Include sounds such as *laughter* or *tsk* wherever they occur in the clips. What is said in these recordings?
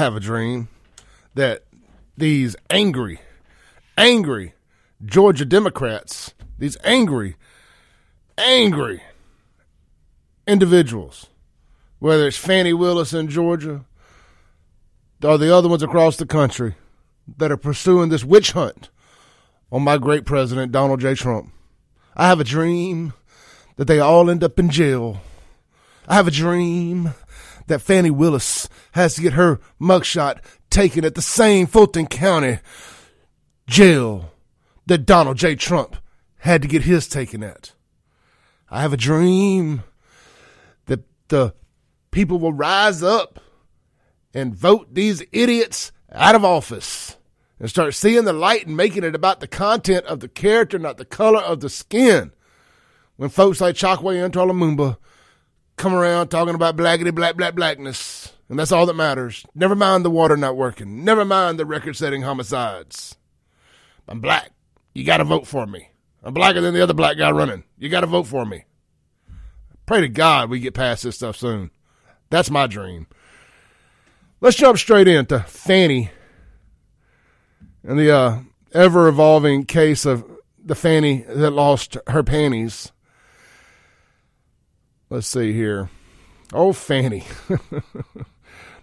have a dream that these angry, angry Georgia Democrats, these angry, angry individuals, whether it's Fani Willis in Georgia or the other ones across the country that are pursuing this witch hunt on my great president, Donald J. Trump. I have a dream that they all end up in jail. I have a dream that Fani Willis has to get her mugshot taken at the same Fulton County jail that Donald J. Trump had to get his taken at. I have a dream that the people will rise up and vote these idiots out of office and start seeing the light and making it about the content of the character, not the color of the skin. When folks like Chokwe Antar Lumumba come around talking about blackity black black blackness, and that's all that matters. Never mind the water not working. Never mind the record setting homicides. I'm black. You got to vote for me. I'm blacker than the other black guy running. You got to vote for me. Pray to God we get past this stuff soon. That's my dream. Let's jump straight into Fani and the uh, ever evolving case of the Fannie that lost her panties. Let's see here. Oh, Fanny. *laughs* Let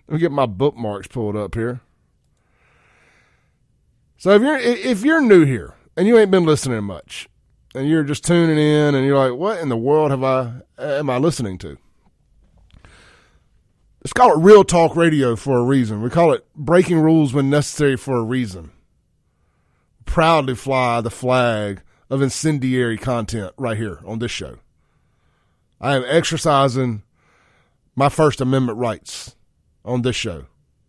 me get my bookmarks pulled up here. So if you're if you're new here and you ain't been listening much, and you're just tuning in, and you're like, "What in the world have I am I listening to?" Let's call it real talk radio for a reason. We call it breaking rules when necessary for a reason. Proudly fly the flag of incendiary content right here on this show. I am exercising my First Amendment rights on this show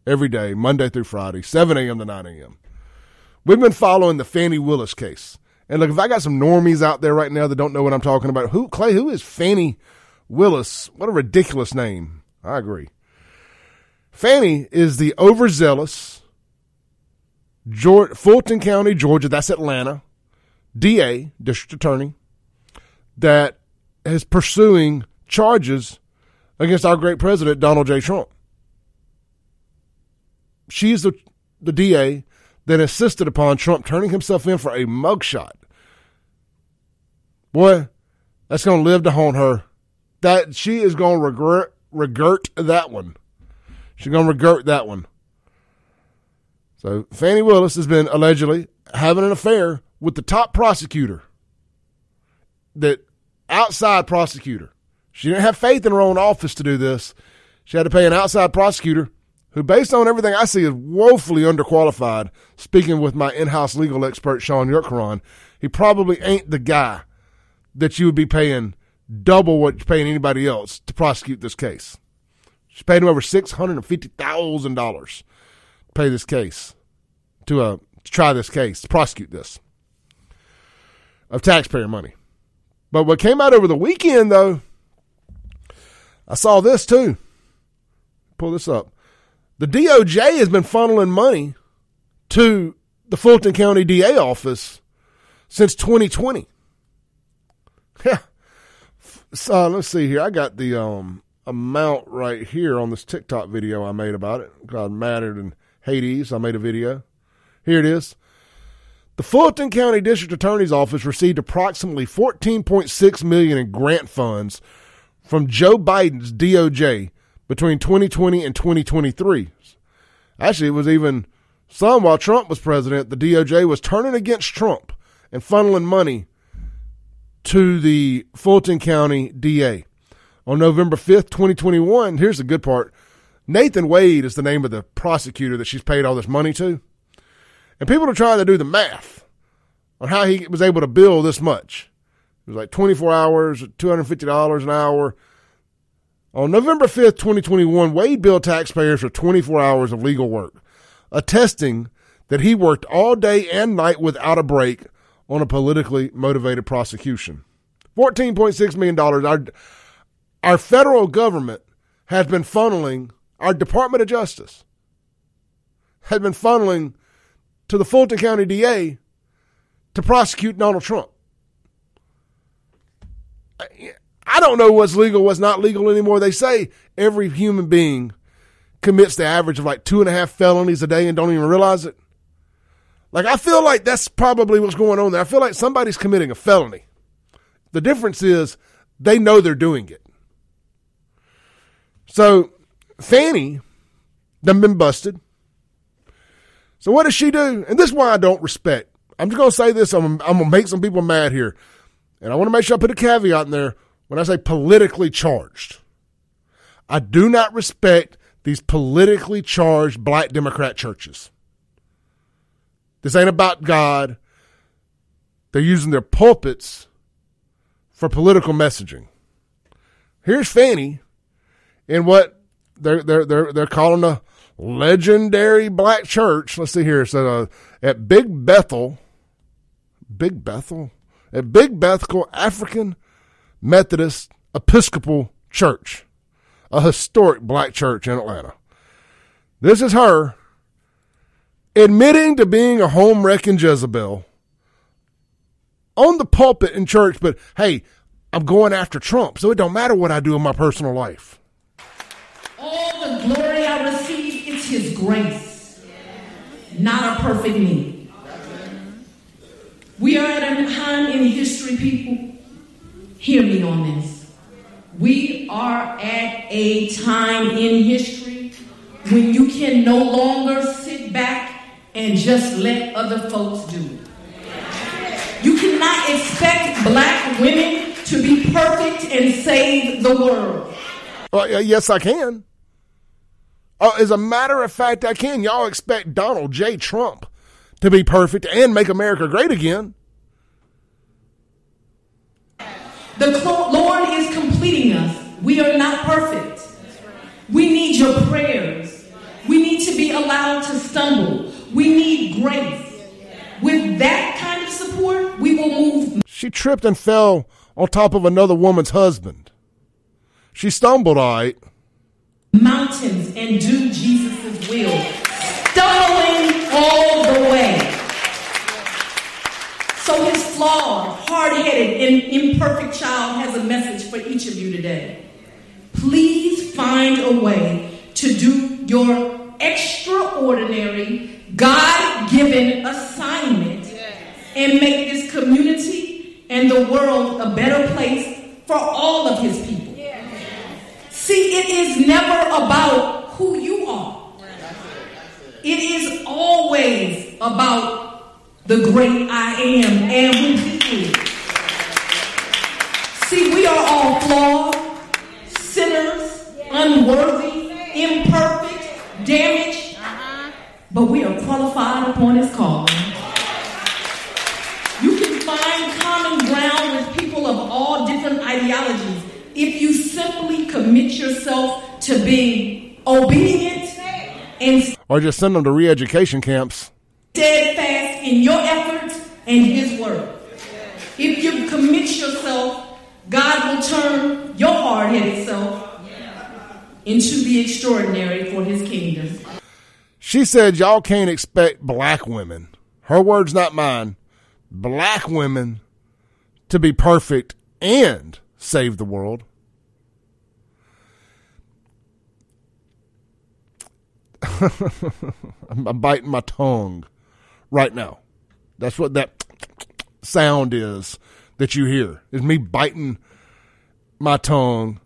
every day, Monday through Friday, 7 a.m. to 9 a.m. We've been following the Fani Willis case. And look, if I got some normies out there right now that don't know what I'm talking about, who, Clay, who is Fani Willis? What a ridiculous name. I agree. Fani is the overzealous Georgia, Fulton County, Georgia, that's Atlanta, DA, district attorney, that is pursuing charges against our great president, Donald J. Trump. She's the, the DA that insisted upon Trump turning himself in for a mugshot. Boy, that's going to live to haunt her. That she is going to regret regret that one. She's going to regret that one. So Fani Willis has been allegedly having an affair with the top prosecutor that outside prosecutor. She didn't have faith in her own office to do this. She had to pay an outside prosecutor who, based on everything I see, is woefully underqualified. Speaking with my in house legal expert, Sean Yurkaran, he probably ain't the guy that you would be paying double what you're paying anybody else to prosecute this case. She paid him over $650,000 to pay this case, to, uh, to try this case, to prosecute this of taxpayer money. But what came out over the weekend, though, I saw this too. Pull this up. The DOJ has been funneling money to the Fulton County DA office since 2020. *laughs* Yeah. So let's see here. I got the um, amount right here on this TikTok video I made about it. God mattered in Hades. I made a video. Here it is. The Fulton County District Attorney's Office received approximately 14.6 million in grant funds from Joe Biden's DOJ between 2020 and 2023. Actually, it was even some while Trump was president, the DOJ was turning against Trump and funneling money to the Fulton County DA. On November 5th, 2021, here's the good part. Nathan Wade is the name of the prosecutor that she's paid all this money to. And people are trying to do the math on how he was able to bill this much. It was like 24 hours, $250 an hour. On November 5th, 2021, Wade billed taxpayers for 24 hours of legal work, attesting that he worked all day and night without a break on a politically motivated prosecution. $14.6 million. Our, our federal government has been funneling, our Department of Justice has been funneling to the Fulton County DA to prosecute Donald Trump. I don't know what's legal, what's not legal anymore. They say every human being commits the average of like two and a half felonies a day and don't even realize it? Like, I feel like that's probably what's going on there. I feel like somebody's committing a felony. The difference is they know they're doing it. So, Fani done been busted. So, what does she do? And this is why I don't respect. I'm just going to say this. I'm, I'm going to make some people mad here. And I want to make sure I put a caveat in there when I say politically charged. I do not respect these politically charged black Democrat churches. This ain't about God. They're using their pulpits for political messaging. Here's Fani in what they're they're they're they're calling a legendary black church. Let's see here. So uh, at Big Bethel, Big Bethel, at Big Bethel African Methodist Episcopal Church, a historic black church in Atlanta. This is her admitting to being a home wrecking Jezebel on the pulpit in church, but hey, I'm going after Trump, so it don't matter what I do in my personal life. All the glory I receive is His grace, not a perfect me. We are at a time in history, people. Hear me on this. We are at a time in history when you can no longer sit back and just let other folks do it. You cannot expect black women to be perfect and save the world. Well, yes, I can. Uh, as a matter of fact, I can. Y'all expect Donald J. Trump to be perfect and make America great again. The Lord is completing us. We are not perfect. We need your prayers. We need to be allowed to stumble. We need grace. With that kind of support, we will move. She tripped and fell on top of another woman's husband. She stumbled, all right. Mountains and do Jesus' will. Stumbling all the way. So his flawed, hard-headed, and imperfect child has a message for each of you today. Please find a way to do your extraordinary, God given assignment and make this community and the world a better place for all of his people. See, it is never about who you are, it is always about the great I am and who he is. See, we are all flawed, sinners, unworthy, imperfect, damaged, but we are qualified upon his calling. You can find common ground with people of all different ideologies if you simply commit yourself to being obedient and or just send them to re-education camps. steadfast in your efforts and his word. If you commit yourself god will turn your hard-headed self into the extraordinary for his kingdom. She said y'all can't expect black women her words not mine black women to be perfect and save the world *laughs* I'm biting my tongue right now. That's what that *tsk* sound is that you hear. Is me biting my tongue,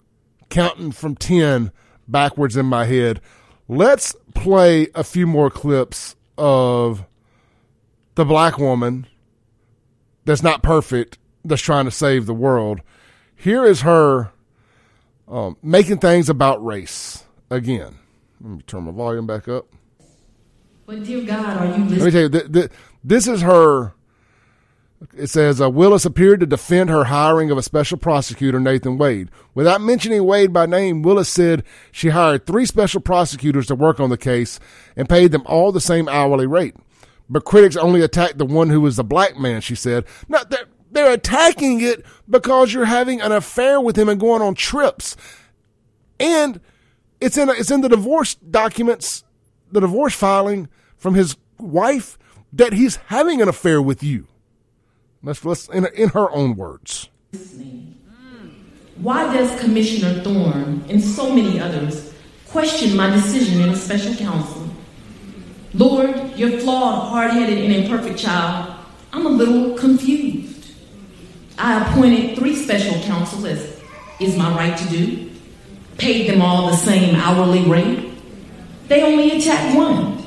counting from 10 backwards in my head. Let's play a few more clips of the black woman that's not perfect, that's trying to save the world. Here is her um, making things about race again. Let me turn my volume back up. But dear God, are you listening? Let me tell you, th- th- this is her. It says uh, Willis appeared to defend her hiring of a special prosecutor, Nathan Wade. Without mentioning Wade by name, Willis said she hired three special prosecutors to work on the case and paid them all the same hourly rate. But critics only attacked the one who was the black man, she said. Now, they're, they're attacking it because you're having an affair with him and going on trips. And it's in, it's in the divorce documents, the divorce filing from his wife that he's having an affair with you. Let's, let's in, in her own words. Why does Commissioner Thorne and so many others question my decision in a special counsel. Lord, your flawed, hard headed, and imperfect child, I'm a little confused. I appointed three special counsel as is my right to do, paid them all the same hourly rate. They only attacked one.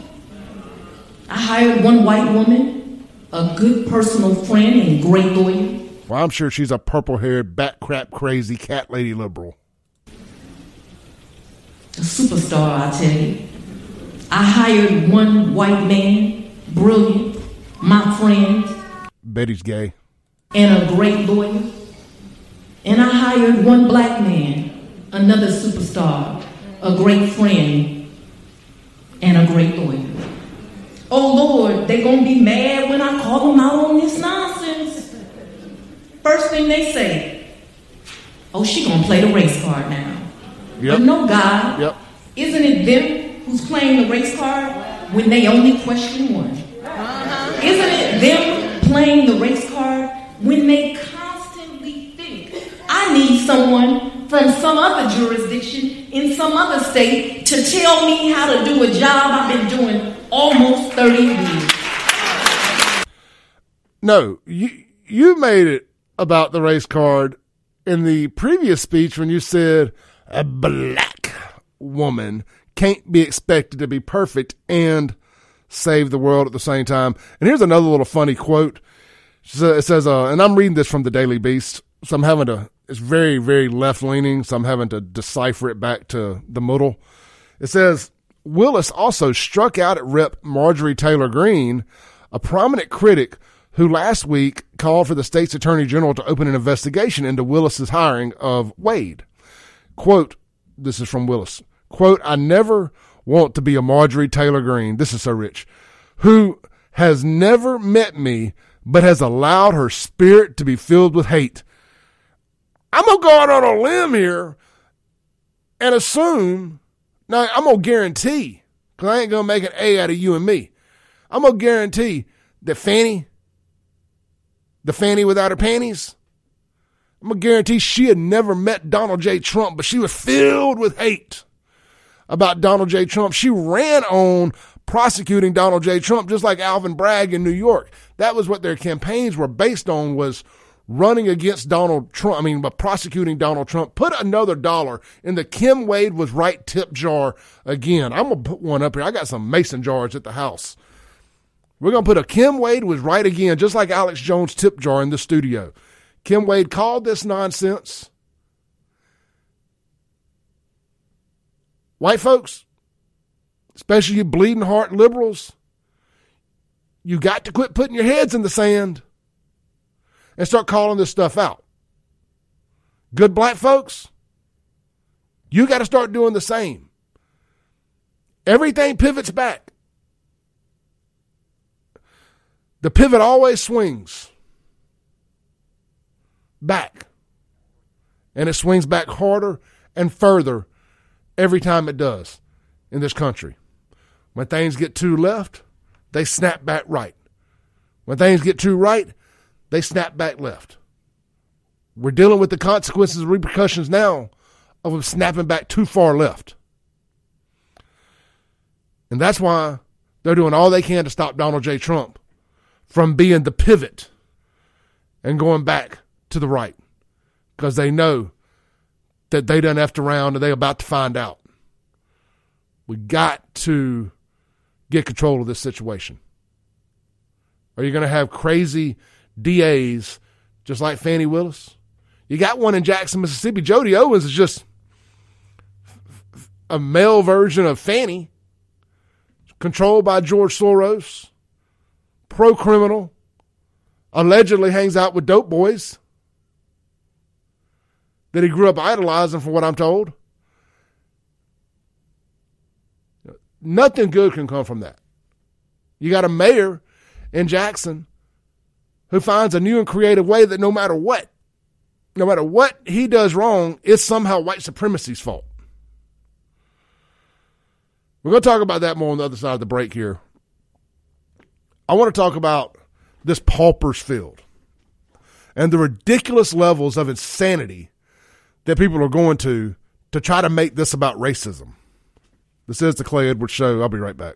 I hired one white woman, a good personal friend and great lawyer. Well, I'm sure she's a purple haired, bat crap crazy cat lady liberal. A superstar, I tell you. I hired one white man, brilliant, my friend, Betty's gay. and a great lawyer. And I hired one black man, another superstar, a great friend, and a great lawyer. Oh Lord, they're gonna be mad when I call them out on this nonsense. First thing they say, oh, she gonna play the race card now. Yep. But no, God, Yep. isn't it them who's playing the race card when they only question one? Uh-huh. Isn't it them playing the race card when they constantly think, I need someone from some other jurisdiction in some other state to tell me how to do a job I've been doing almost 30 years? No, you you made it about the race card in the previous speech when you said a black woman can't be expected to be perfect and save the world at the same time. And here's another little funny quote. It says, uh, and I'm reading this from the Daily Beast, so I'm having to. It's very, very left leaning, so I'm having to decipher it back to the middle. It says Willis also struck out at Rep. Marjorie Taylor Greene, a prominent critic who last week called for the state's attorney general to open an investigation into Willis's hiring of Wade. Quote, this is from Willis. Quote, I never want to be a Marjorie Taylor Greene. This is so rich. Who has never met me, but has allowed her spirit to be filled with hate. I'm going to go out on a limb here and assume, now I'm going to guarantee, because I ain't going to make an A out of you and me. I'm going to guarantee that Fanny, the Fanny without her panties, I'm going to guarantee she had never met Donald J. Trump, but she was filled with hate about Donald J. Trump. She ran on prosecuting Donald J. Trump, just like Alvin Bragg in New York. That was what their campaigns were based on was running against Donald Trump. I mean, but prosecuting Donald Trump. Put another dollar in the Kim Wade was right tip jar again. I'm going to put one up here. I got some mason jars at the house. We're going to put a Kim Wade was right again, just like Alex Jones tip jar in the studio. Kim Wade called this nonsense. White folks, especially you bleeding heart liberals, you got to quit putting your heads in the sand and start calling this stuff out. Good black folks, you got to start doing the same. Everything pivots back. The pivot always swings back. And it swings back harder and further every time it does in this country. When things get too left, they snap back right. When things get too right, they snap back left. We're dealing with the consequences and repercussions now of them snapping back too far left. And that's why they're doing all they can to stop Donald J. Trump from being the pivot and going back to the right because they know that they done effed around and they about to find out. We got to get control of this situation. Are you going to have crazy DAs just like Fani Willis? You got one in Jackson, Mississippi. Jody Owens is just a male version of Fani, controlled by George Soros, pro criminal, allegedly hangs out with dope boys that he grew up idolizing, from what I'm told. Nothing good can come from that. You got a mayor in Jackson who finds a new and creative way that no matter what, no matter what he does wrong, it's somehow white supremacy's fault. We're going to talk about that more on the other side of the break here. I want to talk about this pauper's field and the ridiculous levels of insanity that people are going to to try to make this about racism. This is the Clay Edwards Show. I'll be right back.